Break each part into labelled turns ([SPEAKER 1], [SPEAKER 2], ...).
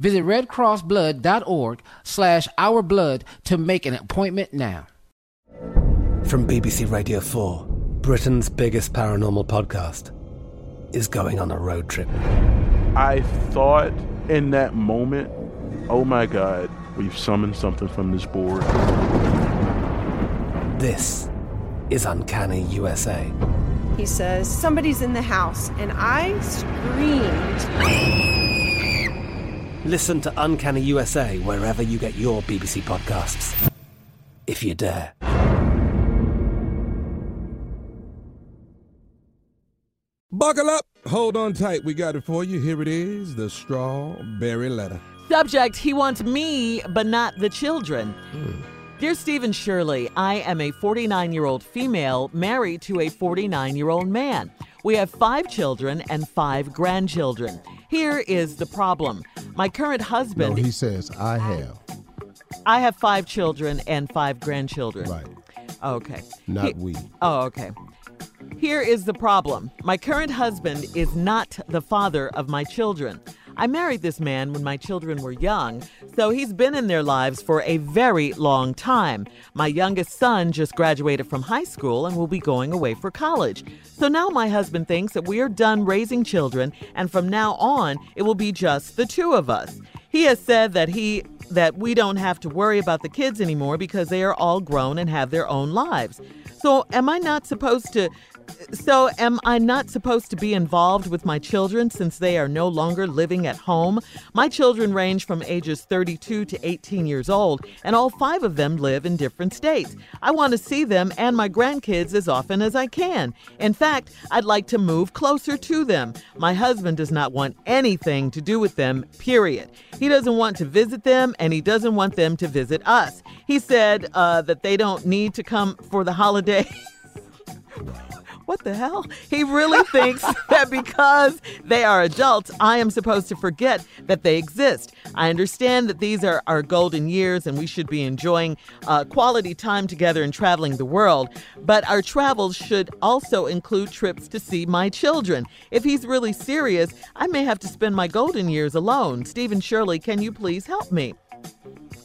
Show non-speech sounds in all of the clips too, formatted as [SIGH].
[SPEAKER 1] Visit redcrossblood.org slash ourblood to make an appointment now.
[SPEAKER 2] From BBC Radio 4, Britain's biggest paranormal podcast is going on a road trip.
[SPEAKER 3] I thought in that moment, oh my God, we've summoned something from this board.
[SPEAKER 2] This is Uncanny USA.
[SPEAKER 4] He says, Somebody's in the house, and I screamed.
[SPEAKER 2] Listen to Uncanny USA wherever you get your BBC podcasts, if you dare.
[SPEAKER 5] Buckle up, hold on tight. We got it for you. Here it is the strawberry letter.
[SPEAKER 6] Subject, he wants me, but not the children. Hmm. Dear Stephen Shirley, I am a 49 year old female married to a 49 year old man. We have five children and five grandchildren. Here is the problem. My current
[SPEAKER 7] No,
[SPEAKER 6] husband,
[SPEAKER 7] he says, I have.
[SPEAKER 6] I have five children and five grandchildren.
[SPEAKER 7] Right.
[SPEAKER 6] Okay.
[SPEAKER 7] Not
[SPEAKER 6] He-
[SPEAKER 7] we.
[SPEAKER 6] Oh, okay. Here is the problem. My current husband is not the father of my children. I married this man when my children were young, so he's been in their lives for a very long time. My youngest son just graduated from high school and will be going away for college. So now my husband thinks that we are done raising children, and from now on, it will be just the two of us. He has said that he that we don't have to worry about the kids anymore because they are all grown and have their own lives. So am I not supposed to so am I not supposed to be involved with my children since they are no longer living at home? My children range from ages 32 to 18 years old, and all five of them live in different states. I want to see them and my grandkids as often as I can. In fact, I'd like to move closer to them. My husband does not want anything to do with them, period. He doesn't want to visit them, and he doesn't want them to visit us. He said uh, that they don't need to come for the holiday. [LAUGHS] What the hell? He really thinks that because they are adults, I am supposed to forget that they exist. I understand that these are our golden years and we should be enjoying uh, quality time together and traveling the world, but our travels should also include trips to see my children. If he's really serious, I may have to spend my golden years alone. Stephen Shirley, can you please help me?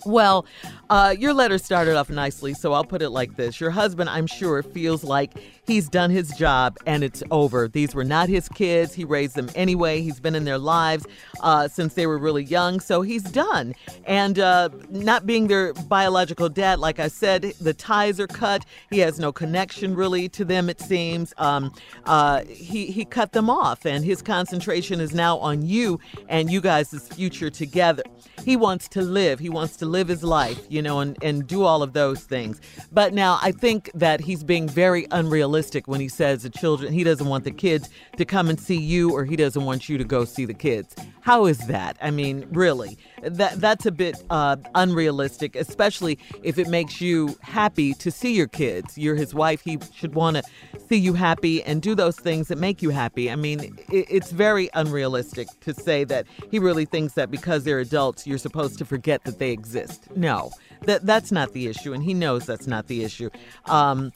[SPEAKER 6] Well, uh, your letter started off nicely, so I'll put it like this. Your husband, I'm sure, feels like he's done his job and it's over. These were not his kids. He raised them anyway. He's been in their lives uh, since they were really young, so he's done. And uh, not being their biological dad, like I said, the ties are cut. He has no connection really to them, it seems. Um, uh, he, he cut them off, and his concentration is now on you and you guys' future together. He wants to live. He wants to live his life, you know, and, and do all of those things. But now I think that he's being very unrealistic when he says the children, he doesn't want the kids to come and see you or he doesn't want you to go see the kids. How is that? I mean, really, that that's a bit uh, unrealistic, especially if it makes you happy to see your kids. You're his wife. He should want to see you happy and do those things that make you happy. I mean, it, it's very unrealistic to say that he really thinks that because they're adults, you're supposed to forget that they exist. No, that that's not the issue, and he knows that's not the issue. Um,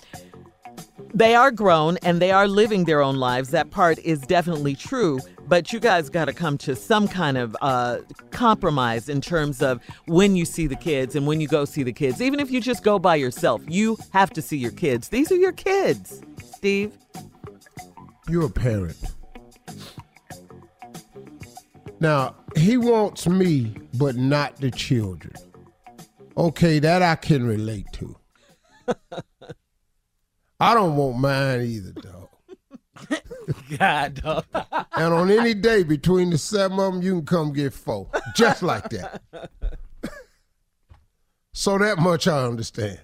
[SPEAKER 6] they are grown and they are living their own lives. That part is definitely true. But you guys got to come to some kind of uh, compromise in terms of when you see the kids and when you go see the kids. Even if you just go by yourself, you have to see your kids. These are your kids, Steve.
[SPEAKER 7] You're a parent. Now, he wants me, but not the children. Okay, that I can relate to. [LAUGHS] I don't want mine either, dog. [LAUGHS]
[SPEAKER 6] God, dog.
[SPEAKER 7] and on any day between the seven of them, you can come get four. Just like that. [LAUGHS] so that much I understand.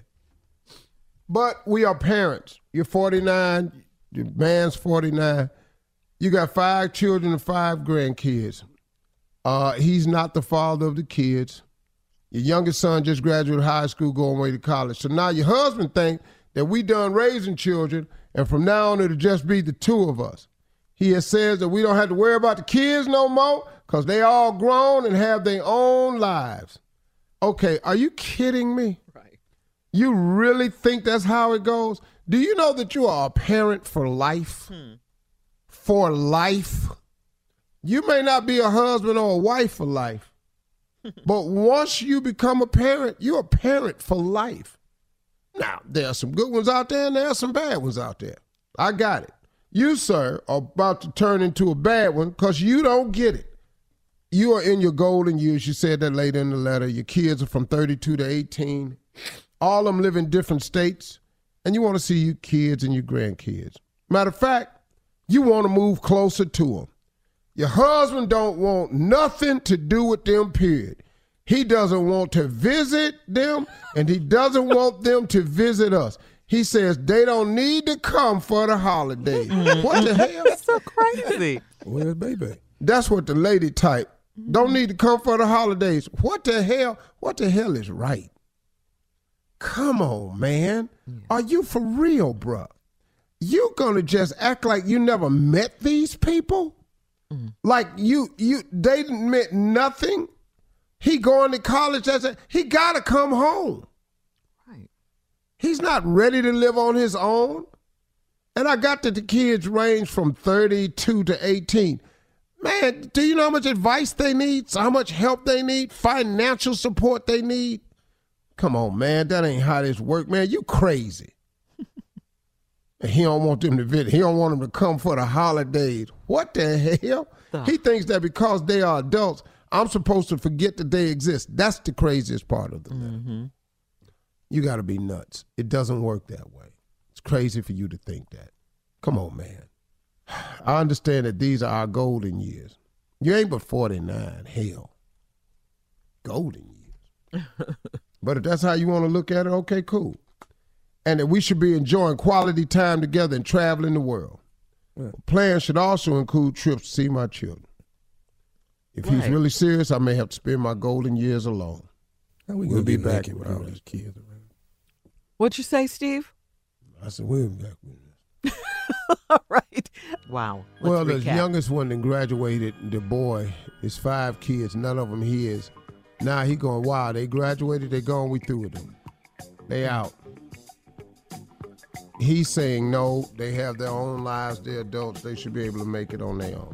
[SPEAKER 7] But we are parents. You're 49, your man's 49. You got five children and five grandkids. Uh, he's not the father of the kids. Your youngest son just graduated high school, going away to college. So now your husband think that we done raising children, and from now on it'll just be the two of us. He has says that we don't have to worry about the kids no more because they all grown and have their own lives. Okay, are you kidding me?
[SPEAKER 6] Right.
[SPEAKER 7] You really think that's how it goes? Do you know that you are a parent for life?
[SPEAKER 6] Hmm.
[SPEAKER 7] For life? You may not be a husband or a wife for life, [LAUGHS] but once you become a parent, you're a parent for life. Now, there are some good ones out there and there are some bad ones out there. I got it. You, sir, are about to turn into a bad one because you don't get it. You are in your golden years. You said that later in the letter. Your kids are from 32 to 18. All of them live in different states. And you want to see your kids and your grandkids. Matter of fact, you want to move closer to them. Your husband don't want nothing to do with them, period. He doesn't want to visit them, and he doesn't want them to visit us. He says they don't need to come for the holidays. what the hell?
[SPEAKER 6] That's so crazy.
[SPEAKER 5] Where's baby?
[SPEAKER 7] That's what the lady type. Don't need to come for the holidays. What the hell? What the hell is right? Come on, man. Are you for real, bruh? You gonna just act like you never met these people? Mm. Like you you they meant nothing? He going to college, that's it. He gotta come home.
[SPEAKER 6] Right.
[SPEAKER 7] He's not ready to live on his own. And I got that the kids range from 32 to 18. Man, do you know how much advice they need? How much help they need? Financial support they need? Come on, man. That ain't how this work, man. You crazy. [LAUGHS] and he don't want them to visit. He don't want them to come for the holidays. What the hell? He thinks that because they are adults, I'm supposed to forget that they exist. That's the craziest part of the letter. Mm-hmm. You got to be nuts. It doesn't work that way. It's crazy for you to think that. Come on, man. [SIGHS] I understand that these are our golden years. You ain't but 49. Hell. Golden years. [LAUGHS] but if that's how you want to look at it, okay, cool. And that we should be enjoying quality time together and traveling the world. Plans should also include trips to see my children. If he's really serious, I may have to spend my golden years alone.
[SPEAKER 5] How we
[SPEAKER 7] We'll be
[SPEAKER 5] be
[SPEAKER 7] back
[SPEAKER 5] back with all these kids around?
[SPEAKER 6] What'd you say, Steve?
[SPEAKER 7] I said, we'll be back with this. [LAUGHS]
[SPEAKER 6] All right. Wow. Let's
[SPEAKER 7] well, the youngest one that graduated, the boy, is five kids, none of them his. Now he going, wow, they graduated, they gone, we through with them. They out. He's saying no, they have their own lives, they're adults, they should be able to make it on their own.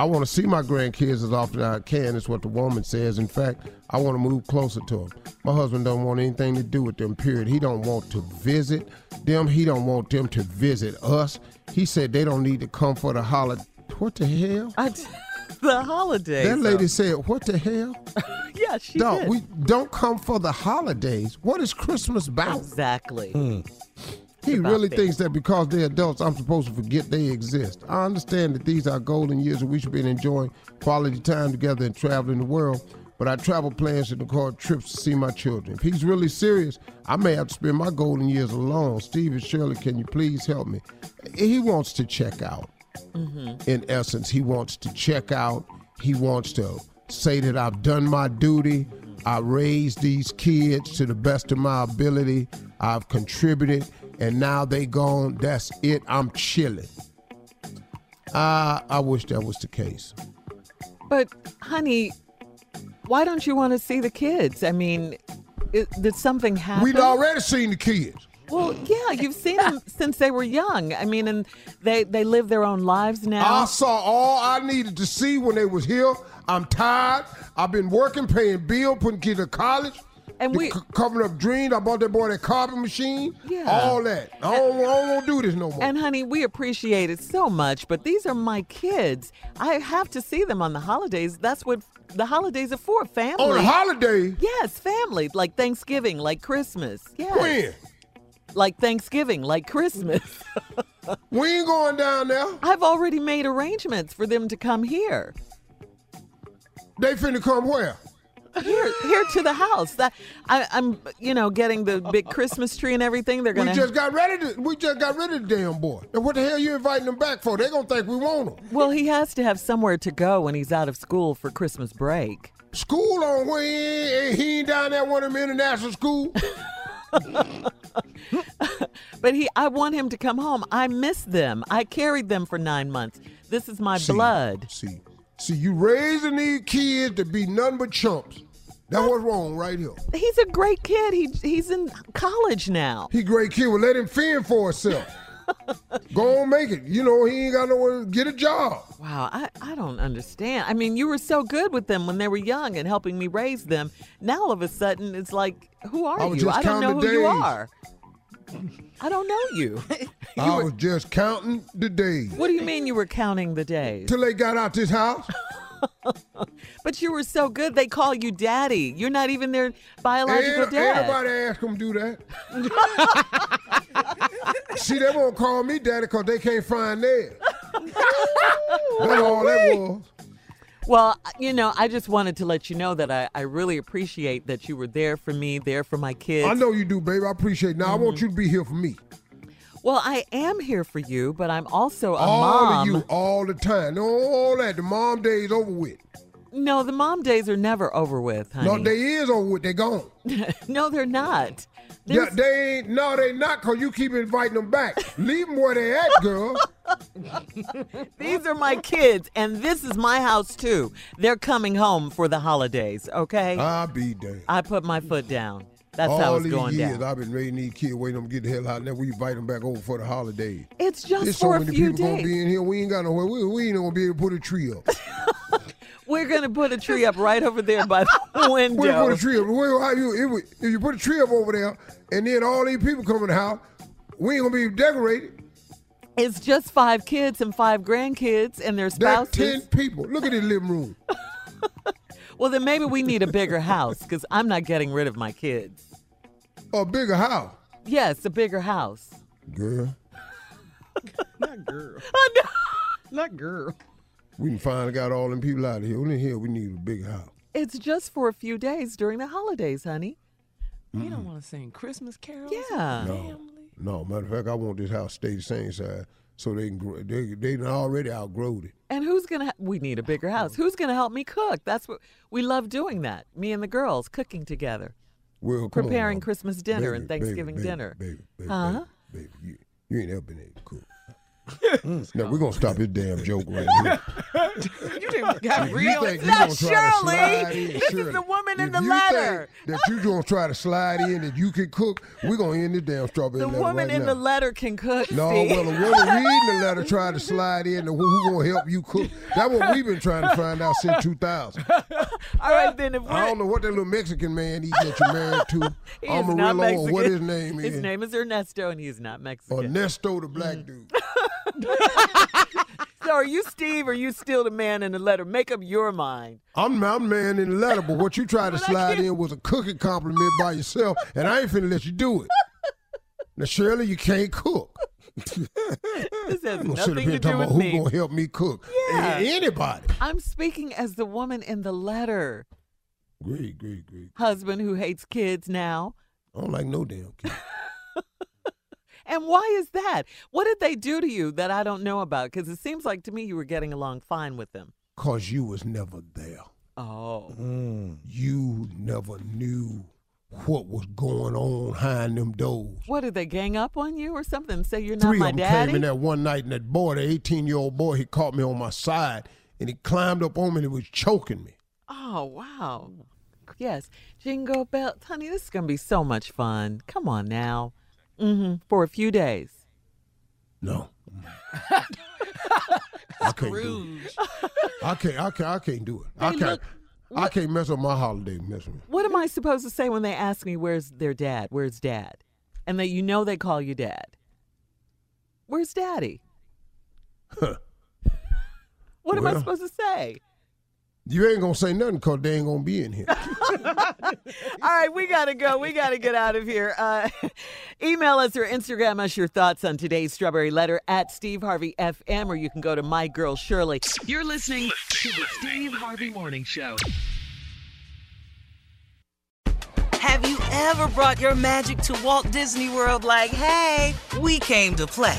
[SPEAKER 7] I want to see my grandkids as often as I can, is what the woman says. In fact, I want to move closer to them. My husband don't want anything to do with them, period. He don't want to visit them. He don't want them to visit us. He said they don't need to come for the holiday. What the hell?
[SPEAKER 6] I, [LAUGHS] the holidays.
[SPEAKER 7] That lady
[SPEAKER 6] though.
[SPEAKER 7] said, what the hell? [LAUGHS]
[SPEAKER 6] Yeah, she
[SPEAKER 7] Don't
[SPEAKER 6] did.
[SPEAKER 7] we don't come for the holidays. What is Christmas about?
[SPEAKER 6] Exactly.
[SPEAKER 7] Hmm.
[SPEAKER 6] He
[SPEAKER 7] really thinks that because they're adults, I'm supposed to forget they exist. I understand that these are golden years and we should be enjoying quality time together and traveling the world. but I travel plans to record trips to see my children. If he's really serious, I may have to spend my golden years alone. Steve and Shirley, can you please help me? He wants to check out. Mm-hmm. In essence, he wants to check out. He wants to say that I've done my duty. I raised these kids to the best of my ability. I've contributed, and now they gone. That's it. I'm chilling. Uh, I wish that was the case.
[SPEAKER 6] But, honey, why don't you want to see the kids? I mean, it, did something happen?
[SPEAKER 7] We'd already seen the kids.
[SPEAKER 6] Well, yeah, you've seen them [LAUGHS] since they were young. I mean, and they they live their own lives now.
[SPEAKER 7] I saw all I needed to see when they was here. I'm tired. I've been working, paying bill, putting kids to college.
[SPEAKER 6] And
[SPEAKER 7] the
[SPEAKER 6] we-
[SPEAKER 7] c- covering up dreams. I bought that boy that carpet machine.
[SPEAKER 6] Yeah.
[SPEAKER 7] All that. I don't, I don't want to do this no more.
[SPEAKER 6] And honey, we appreciate it so much, but these are my kids. I have to see them on the holidays. That's what the holidays are for, family.
[SPEAKER 7] On a holiday,
[SPEAKER 6] Yes, family, like Thanksgiving, like Christmas. Yes.
[SPEAKER 7] when?
[SPEAKER 6] Like Thanksgiving, like Christmas. [LAUGHS]
[SPEAKER 7] We ain't going down there.
[SPEAKER 6] I've already made arrangements for them to come here.
[SPEAKER 7] They finna come where?
[SPEAKER 6] Here, here to the house. That I, I'm, you know, getting the big Christmas tree and everything. They're gonna.
[SPEAKER 7] We just got ready to. We just got rid of the damn boy. And what the hell you inviting them back for? They gonna think we want them.
[SPEAKER 6] well, he has to have somewhere to go when he's out of school for Christmas break.
[SPEAKER 7] School on where he ain't, he ain't down there one of them international school. [LAUGHS]
[SPEAKER 6] But he, I want him to come home. I miss them. I carried them for nine months. This is my
[SPEAKER 7] See,
[SPEAKER 6] blood.
[SPEAKER 7] See, see, you raising these kids to be nothing but chumps. That was wrong right here.
[SPEAKER 6] He's a great kid. He he's in college now.
[SPEAKER 7] He great kid. Well, let him fend for himself. [LAUGHS] Go on, make it. You know, he ain't got nowhere to get a job.
[SPEAKER 6] Wow, I, I don't understand. I mean, you were so good with them when they were young and helping me raise them. Now all of a sudden it's like, who are
[SPEAKER 7] I
[SPEAKER 6] you? I don't know who
[SPEAKER 7] counting
[SPEAKER 6] you are. [LAUGHS] I don't know you. [LAUGHS]
[SPEAKER 7] I was just counting the days
[SPEAKER 6] what do you mean you were counting the days?
[SPEAKER 7] till they got out this house. [LAUGHS]
[SPEAKER 6] But you were so good. They call you daddy. You're not even their biological
[SPEAKER 7] Every-
[SPEAKER 6] dad.
[SPEAKER 7] Everybody ask them do that. [LAUGHS] See, they won't call me daddy because they can't find theirs. That's all that was.
[SPEAKER 6] Well, uh, you know, I just wanted to let you know that I, I really appreciate that you were there for me, there for my kids.
[SPEAKER 7] I know you do, baby. I appreciate it. Now, I want mm-hmm. you to be here for me.
[SPEAKER 6] Well, I am here for you, but I'm also a
[SPEAKER 7] all
[SPEAKER 6] mom.
[SPEAKER 7] of you, all the time. All that. The mom days over with.
[SPEAKER 6] No, the mom days are never over with, honey.
[SPEAKER 7] No, they is over with. They gone. [LAUGHS]
[SPEAKER 6] no, they're not.
[SPEAKER 7] Yeah, they ain't. No, they not. Cause you keep inviting them back. Leave them where they at, girl. [LAUGHS]
[SPEAKER 6] These are my kids, and this is my house too. They're coming home for the holidays, okay?
[SPEAKER 7] I'll be damned.
[SPEAKER 6] I put my foot down. That's
[SPEAKER 7] all
[SPEAKER 6] how it's
[SPEAKER 7] these
[SPEAKER 6] going
[SPEAKER 7] years
[SPEAKER 6] down.
[SPEAKER 7] I've been raising these kids, waiting them to get the hell out. Now we invite them back over for the holidays.
[SPEAKER 6] It's just
[SPEAKER 7] There's so
[SPEAKER 6] for a
[SPEAKER 7] many
[SPEAKER 6] few
[SPEAKER 7] people gonna
[SPEAKER 6] days.
[SPEAKER 7] be in here. We ain't got nowhere. We, we ain't gonna be able to put a tree up. [LAUGHS]
[SPEAKER 6] We're gonna put a tree up right over there by the [LAUGHS]
[SPEAKER 7] window. We're put
[SPEAKER 6] window.
[SPEAKER 7] a tree up. Where, how you, if, if you put a tree up over there, and then all these people come in the house, we ain't gonna be decorated.
[SPEAKER 6] It's just five kids and five grandkids and their
[SPEAKER 7] That's
[SPEAKER 6] spouses.
[SPEAKER 7] ten people. Look at this living room. [LAUGHS]
[SPEAKER 6] Well, then maybe we need a bigger house because I'm not getting rid of my kids.
[SPEAKER 7] A bigger house.
[SPEAKER 6] Yes, a bigger house.
[SPEAKER 7] Girl, [LAUGHS]
[SPEAKER 8] Not girl. [LAUGHS] Not girl.
[SPEAKER 7] we can finally got all them people out of here. Only here we need a bigger house.
[SPEAKER 6] It's just for a few days during the holidays, honey.
[SPEAKER 8] You don't want to sing Christmas carols?
[SPEAKER 6] Yeah.
[SPEAKER 7] No,
[SPEAKER 8] family?
[SPEAKER 7] No. Matter of fact, I want this house to stay the same size so they can grow. They they already outgrowed it.
[SPEAKER 6] And who's gonna? We need a bigger house. Who's gonna help me cook? That's what we love doing. That me and the girls cooking together,
[SPEAKER 7] Well, come on
[SPEAKER 6] preparing. Christmas dinner
[SPEAKER 7] Baby,
[SPEAKER 6] and Thanksgiving
[SPEAKER 7] baby,
[SPEAKER 6] dinner.
[SPEAKER 7] Baby, baby,
[SPEAKER 6] Huh?
[SPEAKER 7] baby, baby, you, you ain't ever been able to cook. Now we're gonna stop this damn joke right here.
[SPEAKER 8] You didn't got
[SPEAKER 7] If
[SPEAKER 8] real.
[SPEAKER 7] you think
[SPEAKER 6] not
[SPEAKER 7] gonna
[SPEAKER 6] Shirley.
[SPEAKER 7] in,
[SPEAKER 6] This is the woman in the letter.
[SPEAKER 7] That you gonna try to slide in that you can cook. We're gonna end this damn strawberry
[SPEAKER 6] The woman
[SPEAKER 7] right
[SPEAKER 6] in
[SPEAKER 7] now.
[SPEAKER 6] the letter can cook.
[SPEAKER 7] No,
[SPEAKER 6] Steve.
[SPEAKER 7] well, the woman reading the letter tried to slide in. The who, who gonna help you cook? That's what we've been trying to find out since 2000. [LAUGHS]
[SPEAKER 6] All right, then if
[SPEAKER 7] I don't know what that little Mexican man he that you married to, [LAUGHS]
[SPEAKER 6] he is not Mexican.
[SPEAKER 7] or what his name is,
[SPEAKER 6] His name is Ernesto, and he's not Mexican.
[SPEAKER 7] Ernesto, the black
[SPEAKER 6] Mm.
[SPEAKER 7] dude. [LAUGHS] [LAUGHS]
[SPEAKER 6] so are you Steve? Or are you still the man in the letter? Make up your mind.
[SPEAKER 7] I'm I'm man in the letter, but what you tried to slide in was a cooking compliment by yourself, and I ain't finna let you do it. Now, Shirley, you can't cook.
[SPEAKER 6] This has
[SPEAKER 7] I'm gonna sit up
[SPEAKER 6] nothing
[SPEAKER 7] here
[SPEAKER 6] to do with
[SPEAKER 7] about who
[SPEAKER 6] me.
[SPEAKER 7] gonna help me cook.
[SPEAKER 6] Yeah.
[SPEAKER 7] A- Anybody.
[SPEAKER 6] I'm speaking as the woman in the letter.
[SPEAKER 7] Great, great, great.
[SPEAKER 6] husband who hates kids now.
[SPEAKER 7] I don't like no damn kid.
[SPEAKER 6] And why is that? What did they do to you that I don't know about? Because it seems like to me you were getting along fine with them.
[SPEAKER 7] Cause you was never there.
[SPEAKER 6] Oh. Mm.
[SPEAKER 7] You never knew what was going on behind them doors.
[SPEAKER 6] What did they gang up on you or something? Say you're not
[SPEAKER 7] Three
[SPEAKER 6] my
[SPEAKER 7] of them
[SPEAKER 6] daddy?
[SPEAKER 7] came in there one night, and that boy, the 18 year old boy, he caught me on my side, and he climbed up on me and he was choking me.
[SPEAKER 6] Oh, wow. Yes. Jingle bells. Honey, this is going to be so much fun. Come on now. Hmm For a few days.
[SPEAKER 7] No. [LAUGHS] I can't do it. I can't. I can't. I can't do it. I can't.
[SPEAKER 6] look,
[SPEAKER 7] I can't mess up my holiday. Mess with me.
[SPEAKER 6] What am I supposed to say when they ask me where's their dad? Where's dad? And that you know they call you dad. Where's daddy? What am I supposed to say?
[SPEAKER 7] You ain't gonna say nothing because they ain't gonna be in here. [LAUGHS] [LAUGHS]
[SPEAKER 6] All right, we got to go. We got to get out of here. Uh, [LAUGHS] email us or Instagram us your thoughts on today's Strawberry Letter at Steve Harvey FM, or you can go to My Girl Shirley.
[SPEAKER 9] You're listening to the Steve Harvey Morning Show.
[SPEAKER 10] Have you ever brought your magic to Walt Disney World like, hey, we came to play?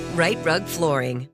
[SPEAKER 11] Rite Rug Flooring.